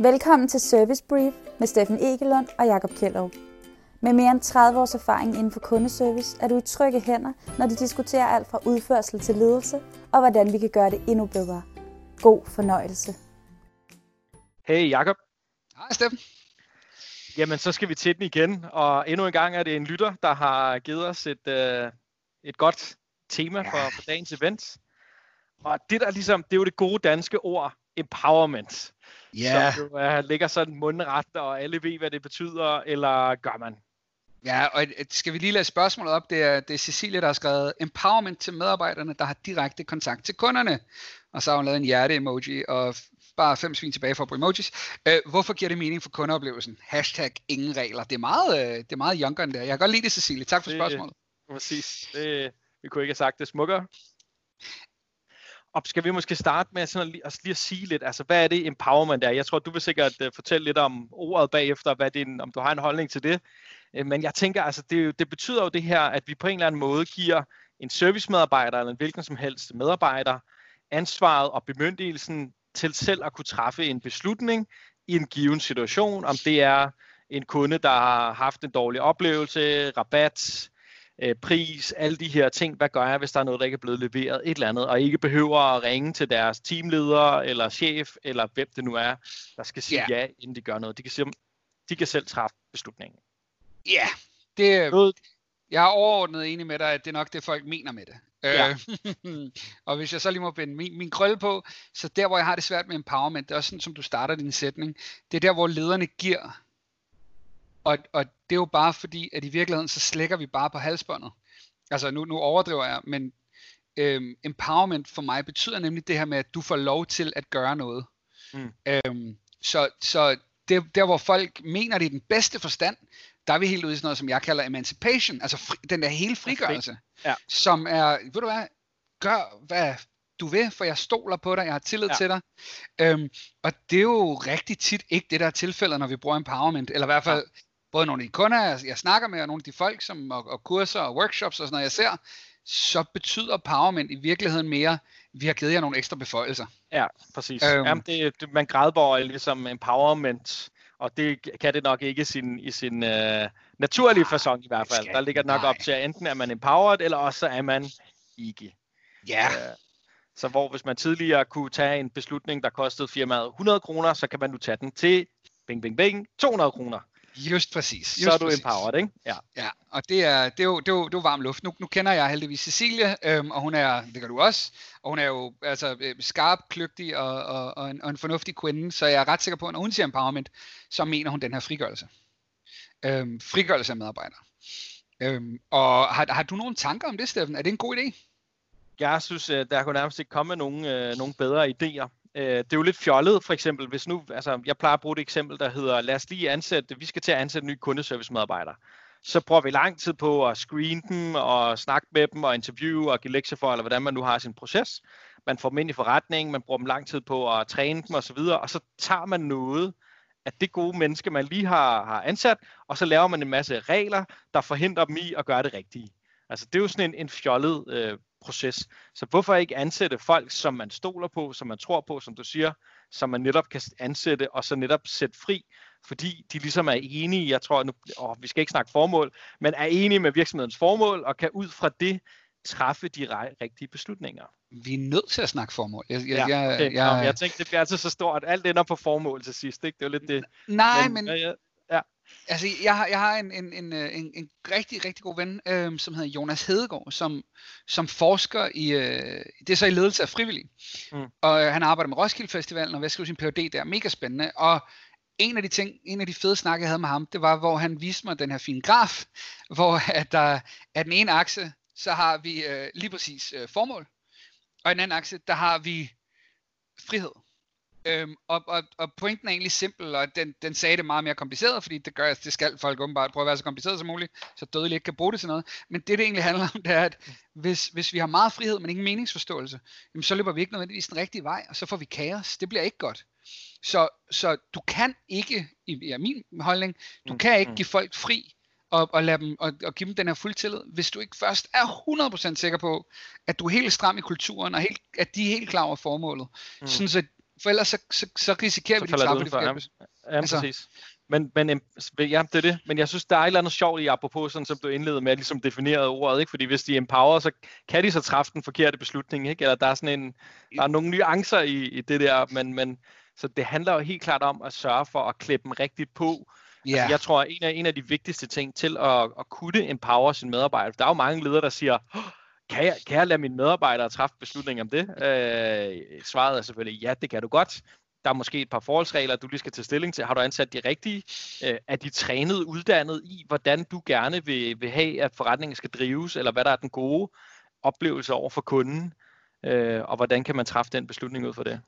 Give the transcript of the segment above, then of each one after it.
Velkommen til Service Brief med Steffen Egelund og Jakob Kjellerup. Med mere end 30 års erfaring inden for kundeservice er du i trygge hænder, når de diskuterer alt fra udførsel til ledelse og hvordan vi kan gøre det endnu bedre. God fornøjelse. Hey Jakob. Hej Steffen. Jamen, så skal vi til den igen, og endnu en gang er det en lytter, der har givet os et, øh, et godt tema for, for dagens event. Og det der ligesom, det er jo det gode danske ord, empowerment. Ja. Som jo uh, ligger sådan mundret, og alle ved, hvad det betyder, eller gør man? Ja, og skal vi lige lade spørgsmålet op? Det er, det er Cecilie, der har skrevet empowerment til medarbejderne, der har direkte kontakt til kunderne. Og så har hun lavet en hjerte-emoji, og bare fem svin tilbage for at bruge emojis. Øh, hvorfor giver det mening for kundeoplevelsen? Hashtag ingen regler. Det er meget, øh, det er meget younger end det. Jeg kan godt lide det, Cecilie. Tak for det, spørgsmålet. Præcis. Det, vi kunne ikke have sagt det smukkere. Og skal vi måske starte med sådan at lige, at lige at sige lidt, altså hvad er det empowerment er? Jeg tror, du vil sikkert uh, fortælle lidt om ordet bagefter, hvad det om du har en holdning til det. Uh, men jeg tænker, altså det, det betyder jo det her, at vi på en eller anden måde giver en servicemedarbejder eller en hvilken som helst medarbejder ansvaret og bemyndigelsen til selv at kunne træffe en beslutning i en given situation, om det er en kunde, der har haft en dårlig oplevelse, rabat, øh, pris, alle de her ting. Hvad gør jeg, hvis der er noget, der ikke er blevet leveret? Et eller andet, og ikke behøver at ringe til deres teamleder, eller chef, eller hvem det nu er, der skal sige yeah. ja, inden de gør noget. De kan, sige, de kan selv træffe beslutningen. Ja, yeah, det, noget, jeg er overordnet enig med dig, at det er nok det, folk mener med det. Ja. Øh, og hvis jeg så lige må binde min, min krølle på, så der, hvor jeg har det svært med empowerment, det er også sådan, som du starter din sætning, det er der, hvor lederne giver. Og, og det er jo bare fordi, at i virkeligheden, så slækker vi bare på halsbåndet. Altså nu, nu overdriver jeg, men øhm, empowerment for mig betyder nemlig det her med, at du får lov til at gøre noget. Mm. Øhm, så så det, der, hvor folk mener det i den bedste forstand, der er vi helt ude i sådan noget, som jeg kalder emancipation, altså fri, den der hele frigørelse, ja. som er, ved du hvad, gør hvad du vil, for jeg stoler på dig, jeg har tillid ja. til dig. Øhm, og det er jo rigtig tit ikke det, der er tilfældet, når vi bruger empowerment, eller i hvert fald ja. Både nogle kunder, jeg, jeg snakker med, og nogle af de folk, som, og, og kurser og workshops og sådan noget, jeg ser, så betyder empowerment i virkeligheden mere, vi har givet jer nogle ekstra beføjelser. Ja, præcis. Øhm, Jamen, det, det, man gradbøjer ligesom empowerment og det kan det nok ikke sin, i sin uh, naturlige fasong i hvert fald. Der ligger nok nej. op til, at enten er man empowered, eller også er man ikke. Ja. Uh, så hvor hvis man tidligere kunne tage en beslutning, der kostede firmaet 100 kroner, så kan man nu tage den til bing, bing, bing, 200 kroner. Just præcis. Just så er du præcis. empowered, ikke? Ja. ja, og det er, det er, jo, det er, jo, det er jo varm luft. Nu, nu kender jeg heldigvis Cecilie, øhm, og hun er, det gør du også, og hun er jo altså, øh, skarp, kløgtig og, og, og, en, og en fornuftig kvinde, så jeg er ret sikker på, at når hun siger empowerment, så mener hun den her frigørelse. Øhm, frigørelse af medarbejdere. Øhm, og har, har du nogle tanker om det, Steffen? Er det en god idé? Jeg synes, der kunne nærmest ikke komme nogen, øh, nogle bedre idéer. Øh, det er jo lidt fjollet, for eksempel, hvis nu, altså jeg plejer at bruge et eksempel, der hedder, lad os lige ansætte, vi skal til at ansætte en ny kundeservicemedarbejder. Så bruger vi lang tid på at screene dem, og snakke med dem, og interviewe, og give lektier for, eller hvordan man nu har sin proces. Man får dem ind i forretningen, man bruger dem lang tid på at træne dem osv., og så tager man noget af det gode menneske, man lige har, har ansat, og så laver man en masse regler, der forhindrer dem i at gøre det rigtige. Altså det er jo sådan en, en fjollet øh, proces. Så hvorfor ikke ansætte folk, som man stoler på, som man tror på, som du siger, som man netop kan ansætte og så netop sætte fri, fordi de ligesom er enige, jeg tror, nu, åh, vi skal ikke snakke formål, men er enige med virksomhedens formål og kan ud fra det træffe de rigtige beslutninger. Vi er nødt til at snakke formål. Jeg, jeg, ja, okay. jeg, jeg, jeg tænkte, det bliver altid så stort. Alt ender på formål til sidst. Ikke? Det er lidt det. Nej, men, men ja, ja. Altså, jeg har, jeg har en, en, en, øh, en, en rigtig, rigtig god ven, øh, som hedder Jonas Hedegaard, som, som forsker i, øh, det er så i ledelse af frivillige. Mm. Og øh, han arbejder med Roskilde Festivalen, og hvad skriver sin Ph.D. der, mega spændende. Og en af de ting, en af de fede snakke, jeg havde med ham, det var, hvor han viste mig den her fine graf, hvor at der er den ene akse, så har vi øh, lige præcis øh, formål, og i den anden akse, der har vi frihed. Øhm, og, og, og pointen er egentlig simpel, og den, den sagde det meget mere kompliceret, fordi det gør, det skal folk åbenbart prøve at være så kompliceret som muligt, så dødelige ikke kan bruge det til noget. Men det, det egentlig handler om, det er, at hvis, hvis vi har meget frihed, men ingen meningsforståelse, jamen, så løber vi ikke nødvendigvis den rigtige vej, og så får vi kaos. Det bliver ikke godt. Så, så du kan ikke, i, i min holdning, du mm, kan ikke mm. give folk fri, og, og, lade dem, og, og give dem den her fuld tillid, hvis du ikke først er 100% sikker på, at du er helt stram i kulturen, og helt, at de er helt klar over formålet. Mm. Sådan så for ellers så, så, så risikerer så vi, at de de forkerte Ja, altså. præcis. Men, men ja, det er det. Men jeg synes, der er et eller andet sjovt i, apropos sådan, som du indledede med, at ligesom definerede ordet, ikke? Fordi hvis de empower, så kan de så træffe den forkerte beslutning, ikke? Eller der er sådan en, der er nogle nuancer i, i det der, men, men så det handler jo helt klart om at sørge for at klippe dem rigtigt på. Yeah. Altså, jeg tror, at en af, en af de vigtigste ting til at, at kunne empower sine medarbejdere, der er jo mange ledere, der siger, kan jeg, kan jeg lade mine medarbejdere træffe beslutninger om det? Øh, svaret er selvfølgelig, ja, det kan du godt. Der er måske et par forholdsregler, du lige skal tage stilling til. Har du ansat de rigtige? Øh, er de trænet, uddannet i, hvordan du gerne vil, vil have, at forretningen skal drives, eller hvad der er den gode oplevelse over for kunden? Øh, og hvordan kan man træffe den beslutning ud for det?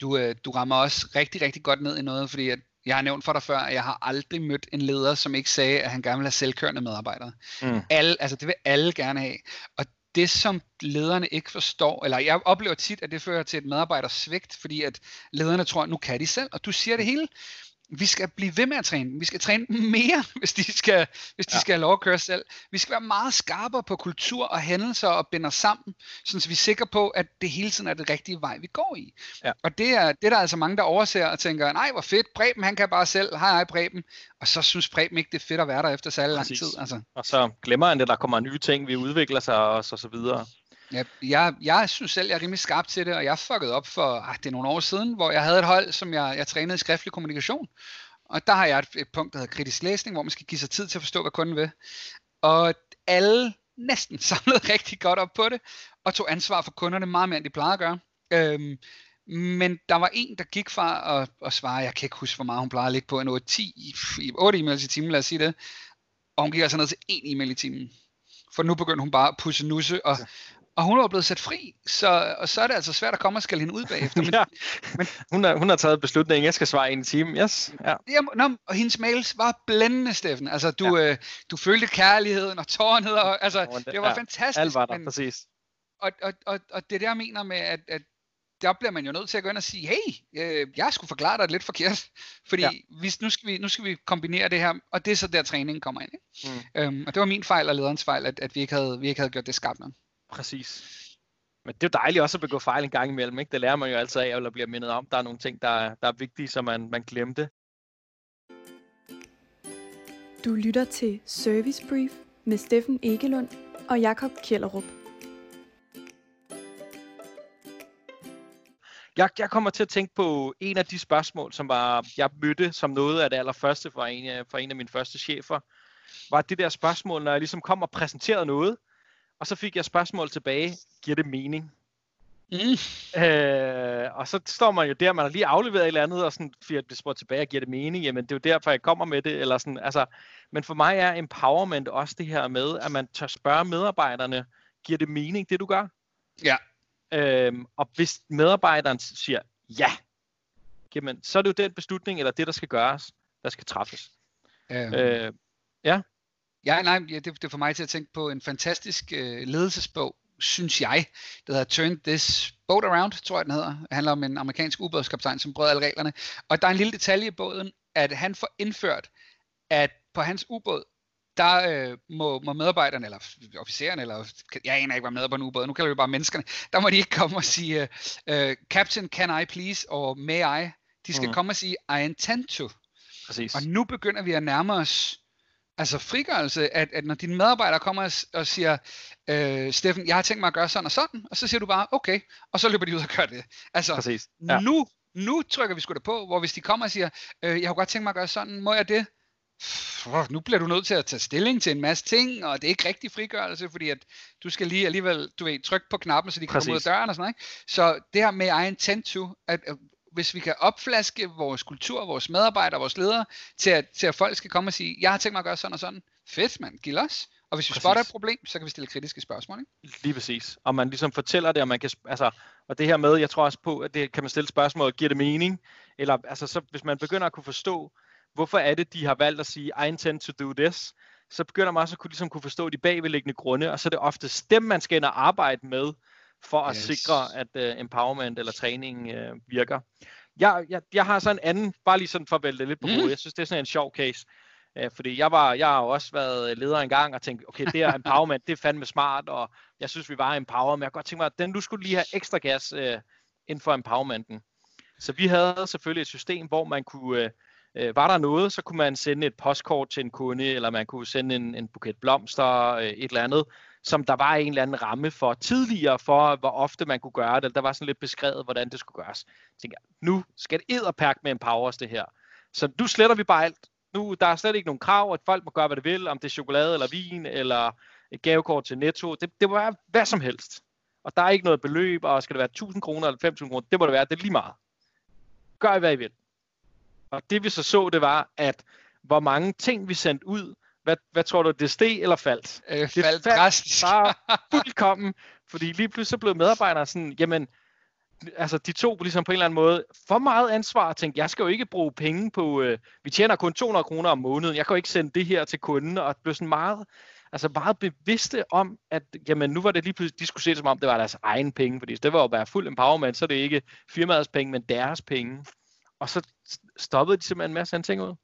Du, øh, du rammer også rigtig, rigtig godt ned i noget, fordi at jeg har nævnt for dig før, at jeg har aldrig mødt en leder, som ikke sagde, at han gerne vil have selvkørende medarbejdere. Mm. Alle, altså det vil alle gerne have. Og det, som lederne ikke forstår, eller jeg oplever tit, at det fører til et medarbejdersvigt, fordi at lederne tror, at nu kan de selv, og du siger det hele vi skal blive ved med at træne. Vi skal træne mere, hvis de skal, hvis de ja. skal have lov at køre selv. Vi skal være meget skarpere på kultur og hændelser og binder sammen, så vi er sikre på, at det hele tiden er det rigtige vej, vi går i. Ja. Og det er, det er der altså mange, der overser og tænker, nej, hvor fedt, Preben, han kan bare selv, hej, hej, Preben. Og så synes Preben ikke, det er fedt at være der efter så lang tid. Altså. Og så glemmer han det, der kommer nye ting, vi udvikler sig og så, så videre. Ja, jeg, jeg synes selv, jeg er rimelig skarp til det, og jeg fuckede op for, ah, det er nogle år siden, hvor jeg havde et hold, som jeg, jeg trænede i skriftlig kommunikation. Og der har jeg et, et punkt, der hedder kritisk læsning, hvor man skal give sig tid til at forstå, hvad kunden vil. Og alle næsten samlede rigtig godt op på det, og tog ansvar for kunderne meget mere, end de plejede at gøre. Øhm, men der var en, der gik fra at, at svare, jeg kan ikke huske, hvor meget hun plejede at ligge på, en 8-10, 8 e-mails i timen, lad os sige det. Og hun gik altså ned til en e-mail i timen. For nu begyndte hun bare at pusse nusse, og, og hun var blevet sat fri, så, og så er det altså svært at komme og skal hende ud bagefter. Men, ja. men, hun, har, hun har taget beslutningen, jeg skal svare en time. Yes. Ja. Jamen, nå, og hendes mails var blændende, Steffen. Altså, du, ja. øh, du følte kærligheden og tårnet, og, altså, det var ja. fantastisk. Alt var der, men, præcis. Og, og, og, og det der, mener med, at, at der bliver man jo nødt til at gå ind og sige, hey, øh, jeg skulle forklare dig lidt forkert, fordi ja. hvis, nu, skal vi, nu skal vi kombinere det her, og det er så der træningen kommer ind. Ikke? Mm. Øhm, og det var min fejl og lederens fejl, at, at vi, ikke havde, vi ikke havde gjort det skarpt nok. Præcis. Men det er jo dejligt også at begå fejl en gang imellem. Ikke? Det lærer man jo altid af, eller bliver mindet om. Der er nogle ting, der, der er vigtige, så man, man glemte. Du lytter til Service Brief med Steffen Egelund og Jakob Kjellerup. Jeg, jeg kommer til at tænke på en af de spørgsmål, som var, jeg mødte som noget af det allerførste fra en, fra en af mine første chefer, var det der spørgsmål, når jeg ligesom kom og præsenterede noget, og så fik jeg spørgsmål tilbage, giver det mening? Mm. Øh, og så står man jo der, man har lige afleveret et eller andet, og sådan, fordi jeg bliver spurgt tilbage, giver det mening? Jamen, det er jo derfor, jeg kommer med det. Eller sådan, altså, men for mig er empowerment også det her med, at man tør spørge medarbejderne, giver det mening, det du gør? Ja. Øhm, og hvis medarbejderen siger ja, jamen, så er det jo den beslutning, eller det, der skal gøres, der skal træffes. Øhm. Øh, ja. Ja, nej, det, det får mig til at tænke på en fantastisk øh, ledelsesbog, synes jeg, der hedder Turn This Boat Around, tror jeg den hedder. Det handler om en amerikansk ubådskaptajn, som brød alle reglerne. Og der er en lille detalje i båden, at han får indført, at på hans ubåd, der øh, må, må medarbejderne, eller officeren, eller jeg aner ikke, hvad med på en ubåd, nu kalder vi bare menneskerne, der må de ikke komme og sige, øh, Captain, can I please, og may I? De skal mm. komme og sige, I intend to. Præcis. Og nu begynder vi at nærme os altså frigørelse, at, at når dine medarbejdere kommer og, og siger, øh, Steffen, jeg har tænkt mig at gøre sådan og sådan, og så siger du bare, okay, og så løber de ud og gør det. Altså, Præcis. Ja. nu, nu trykker vi sgu da på, hvor hvis de kommer og siger, øh, jeg har godt tænkt mig at gøre sådan, må jeg det? Pff, nu bliver du nødt til at tage stilling til en masse ting, og det er ikke rigtig frigørelse, fordi at du skal lige alligevel, du ved, trykke på knappen, så de kommer ud af døren og sådan noget. Så det her med intend to, at, at hvis vi kan opflaske vores kultur, vores medarbejdere, vores ledere, til at, til at folk skal komme og sige, jeg har tænkt mig at gøre sådan og sådan. Fedt, mand. Giv os. Og hvis vi præcis. spotter et problem, så kan vi stille kritiske spørgsmål. Ikke? Lige præcis. Og man ligesom fortæller det, og man kan, altså, og det her med, jeg tror også på, at det kan man stille spørgsmål, giver det mening? Eller altså, så, hvis man begynder at kunne forstå, hvorfor er det, de har valgt at sige, I intend to do this, så begynder man også at kunne, ligesom kunne forstå de bagvedliggende grunde, og så er det ofte dem, man skal ind og arbejde med, for at yes. sikre, at uh, empowerment eller træning uh, virker. Jeg, jeg, jeg har så en anden, bare lige sådan for at vælge lidt på mm. Jeg synes, det er sådan en sjov case. Uh, fordi jeg, var, jeg har jo også været leder engang og tænkt, okay, det er empowerment, det er fandme smart, og jeg synes, vi var empowered, men jeg kan godt tænke mig, at den du skulle lige have ekstra gas uh, inden for empowermenten. Så vi havde selvfølgelig et system, hvor man kunne, øh, øh, var der noget, så kunne man sende et postkort til en kunde, eller man kunne sende en, en buket blomster, øh, et eller andet, som der var en eller anden ramme for tidligere, for hvor ofte man kunne gøre det. Der var sådan lidt beskrevet, hvordan det skulle gøres. Jeg tænker, nu skal det edderpærk med Empowers det her. Så nu sletter vi bare alt. Nu der er slet ikke nogen krav, at folk må gøre, hvad de vil, om det er chokolade eller vin, eller et gavekort til Netto. Det, det må være hvad som helst. Og der er ikke noget beløb, og skal det være 1000 kroner eller 5000 kroner, det må det være, det er lige meget. Gør I, hvad I vil. Og det vi så så, det var, at hvor mange ting vi sendte ud, hvad, hvad tror du, det steg eller faldt? Øh, det faldt drastisk. bare fuldkommen, fordi lige pludselig så blev medarbejdere sådan, jamen, altså de to ligesom på en eller anden måde for meget ansvar og tænkte, jeg skal jo ikke bruge penge på, øh, vi tjener kun 200 kroner om måneden, jeg kan jo ikke sende det her til kunden, og blev sådan meget, altså meget bevidste om, at jamen, nu var det lige pludselig, de skulle se det som om, det var deres egen penge, fordi det var jo bare fuld empowerment, så det er ikke firmaets penge, men deres penge. Og så stoppede de simpelthen en masse ting ud.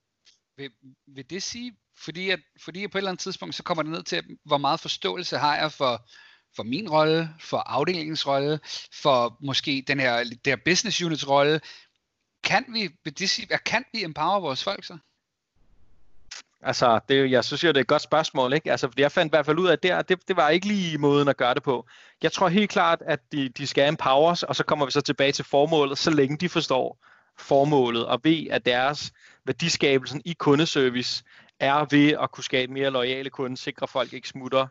Vil, vil det sige, fordi, at, fordi at på et eller andet tidspunkt, så kommer det ned til, hvor meget forståelse har jeg for, for min rolle, for afdelingens rolle, for måske den her, der business units rolle. Kan vi, det kan vi empower vores folk så? Altså, det, jeg synes jo, det er et godt spørgsmål, ikke? Altså, fordi jeg fandt i hvert fald ud af, at det, det, det var ikke lige måden at gøre det på. Jeg tror helt klart, at de, de skal empowers, og så kommer vi så tilbage til formålet, så længe de forstår formålet, og ved, at deres værdiskabelsen i kundeservice er ved at kunne skabe mere lojale kunder, sikre folk ikke smutter,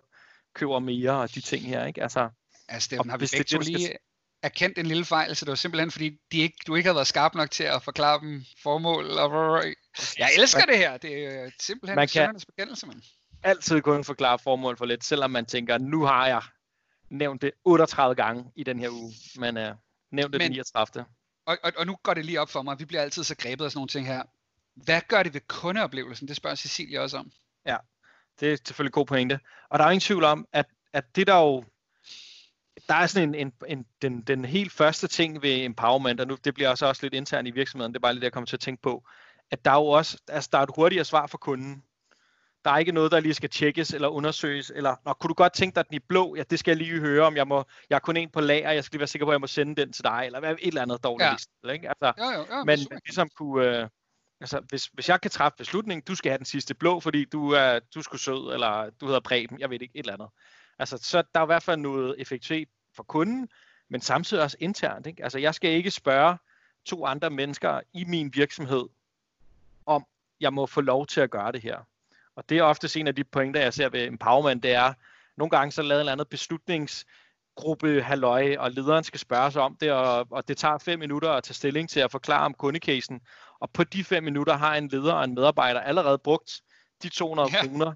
køber mere og de ting her, ikke? Altså, altså Steffen, har vi begge to lige erkendt en lille fejl, så det var simpelthen, fordi de ikke, du ikke har været skarp nok til at forklare dem formål. Og... Jeg elsker det her. Det er simpelthen man kan bekendelse, man. altid kun forklare formål for lidt, selvom man tænker, nu har jeg nævnt det 38 gange i den her uge, men uh, nævnt det men, 39. Og, og, og nu går det lige op for mig, vi bliver altid så grebet af sådan nogle ting her. Hvad gør det ved kundeoplevelsen? Det spørger Cecilie også om. Ja, det er selvfølgelig god pointe. Og der er ingen tvivl om, at, at det der jo der er sådan en, en, en den, den helt første ting ved empowerment, og nu det bliver også, også lidt internt i virksomheden, det er bare lidt det, jeg kommer til at tænke på, at der er jo også, altså der er et hurtigere svar for kunden. Der er ikke noget, der lige skal tjekkes eller undersøges, eller Nå, kunne du godt tænke dig den i blå? Ja, det skal jeg lige høre, om jeg må, jeg er kun en på lager, jeg skal lige være sikker på, at jeg må sende den til dig, eller et eller andet dårligt. Ja. Ikke? Altså, ja, ja, ja, men ligesom kunne, øh, altså, hvis, hvis jeg kan træffe beslutningen, du skal have den sidste blå, fordi du er, du skulle sød, eller du hedder Preben, jeg ved ikke, et eller andet. Altså, så der er i hvert fald noget effektivitet for kunden, men samtidig også internt. Ikke? Altså, jeg skal ikke spørge to andre mennesker i min virksomhed, om jeg må få lov til at gøre det her. Og det er ofte en af de pointer, jeg ser ved empowerment, det er, nogle gange så lavet en eller anden beslutningsgruppe halløj, og lederen skal spørge sig om det, og, og det tager fem minutter at tage stilling til at forklare om kundecasen. Og på de fem minutter har en leder og en medarbejder allerede brugt de 200 ja. kroner,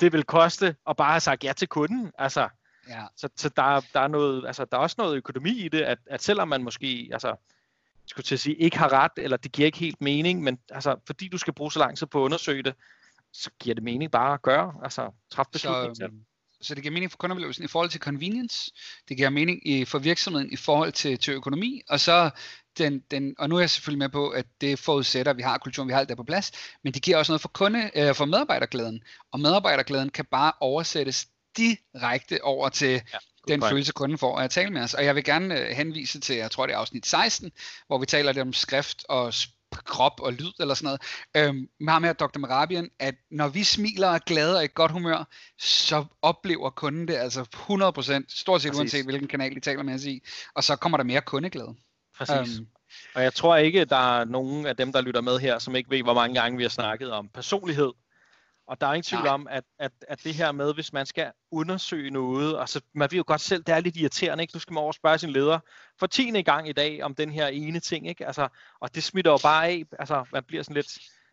det vil koste at bare have sagt ja til kunden. Altså, Ja. Så, så der, der, er noget, altså, der er også noget økonomi i det, at, at selvom man måske altså, skulle til at sige, ikke har ret, eller det giver ikke helt mening, men altså, fordi du skal bruge så lang tid på at undersøge det, så giver det mening bare at gøre, altså træffe beslutninger så, så det giver mening for kundeoplevelsen i forhold til convenience, det giver mening i, for virksomheden i forhold til, til økonomi, og så den, den, og nu er jeg selvfølgelig med på, at det forudsætter, at vi har kulturen, vi har alt der på plads, men det giver også noget for, kunde, øh, for medarbejderglæden, og medarbejderglæden kan bare oversættes direkte over til ja, den point. følelse, kunden får af at tale med os. Og jeg vil gerne øh, henvise til, jeg tror det er afsnit 16, hvor vi taler lidt om skrift og krop og lyd eller sådan noget. Øhm, med ham her, Dr. Marabian, at når vi smiler og er glade og i godt humør, så oplever kunden det altså 100%, stort set Præcis. uanset hvilken kanal de taler med os i, og så kommer der mere kundeglæde. Præcis. Øhm, og jeg tror ikke, der er nogen af dem, der lytter med her, som ikke ved, hvor mange gange vi har snakket om personlighed og der er ingen tvivl Nej. om, at, at, at det her med, hvis man skal undersøge noget, altså man ved jo godt selv, det er lidt irriterende, ikke? Nu skal man over spørge sin leder for tiende gang i dag om den her ene ting, ikke? Altså, og det smitter jo bare af, altså man bliver sådan lidt,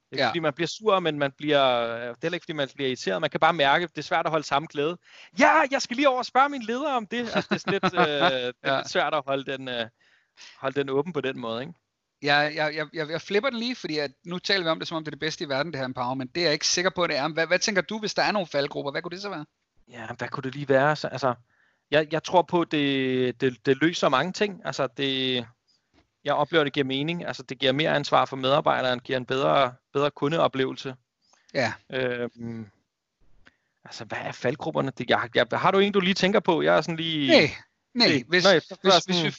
det er ja. fordi man bliver sur, men man bliver, det er ikke fordi man bliver irriteret, man kan bare mærke, at det er svært at holde samme glæde. Ja, jeg skal lige over og spørge min leder om det, altså det er sådan lidt, øh, det er ja. lidt svært at holde den, øh, holde den åben på den måde, ikke? Jeg, jeg, jeg, jeg, jeg flipper den lige, fordi at nu taler vi om det, som om det er det bedste i verden, det her empowerment. Det er jeg ikke sikker på, at det er. Hvad, hvad tænker du, hvis der er nogle faldgrupper? Hvad kunne det så være? Ja, hvad kunne det lige være? Altså, jeg, jeg tror på, det, det, det løser mange ting. Altså, det, jeg oplever, at det giver mening. Altså, det giver mere ansvar for medarbejderen, giver en bedre, bedre kundeoplevelse. Ja. Øhm, altså, hvad er faldgrupperne? Det, jeg, jeg, har du en, du lige tænker på? Jeg er sådan lige... Nej, nej. Hvis, hvis, hvis, hvis, vi,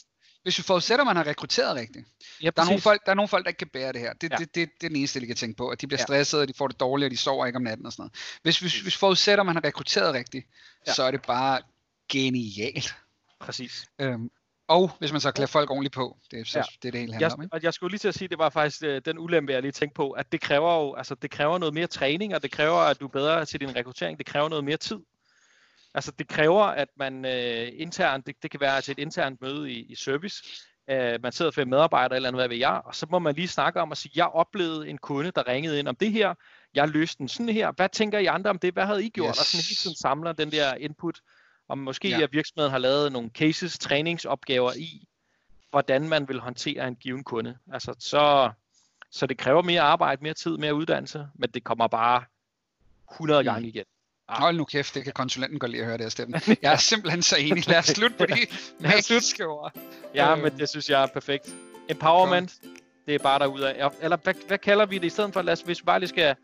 hvis vi forudsætter, at man har rekrutteret rigtigt. Ja, Der er, nogle folk, der er nogle folk, der ikke kan bære det her. Det, Ja. det, det, det er den eneste, de kan tænke på. At de bliver Ja. stressede, og de får det dårligt, og de sover ikke om natten og sådan noget. Hvis, hvis, hvis vi forudsætter, at man har rekrutteret rigtigt, Ja. så er det bare genialt. Præcis. Øhm, og hvis man så klæder folk ordentligt på, det er, så, Ja. det, er det hele handler Jeg, om. Ikke? og jeg skulle lige til at sige, det var faktisk øh, den ulempe, jeg lige tænkte på, at det kræver jo, altså det kræver noget mere træning, og det kræver, at du er bedre til din rekruttering, det kræver noget mere tid. Altså det kræver, at man øh, internt, det, det kan være til et internt møde i, i service, øh, man sidder fem medarbejdere eller andet, hvad ved jeg, og så må man lige snakke om at sige, jeg oplevede en kunde, der ringede ind om det her, jeg løste den sådan her, hvad tænker I andre om det, hvad havde I gjort? Yes. Og sådan hele tiden samler den der input, om måske Ja. ja. at virksomheden har lavet nogle cases, træningsopgaver i, hvordan man vil håndtere en given kunde. Altså, så, så det kræver mere arbejde, mere tid, mere uddannelse, men det kommer bare 100 Mm. gange igen. Hold nu kæft, det kan konsulenten godt lide at høre det her stemme. Jeg er simpelthen så enig. Lad os slutte på de magiske ord. Ja, Øh. men det synes jeg er perfekt. Empowerment, det er bare derudad. Eller hvad, hvad kalder vi det i stedet for? Lad os, hvis vi bare lige skal...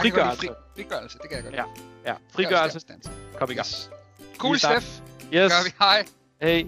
Frigørelse. Fri, frigørelse, det kan jeg godt Ja. lide. Ja, frigørelse. Frigørelse. Kom i gang. Yes. Cool. Steff. Yes. Gør vi. Hej. Hey.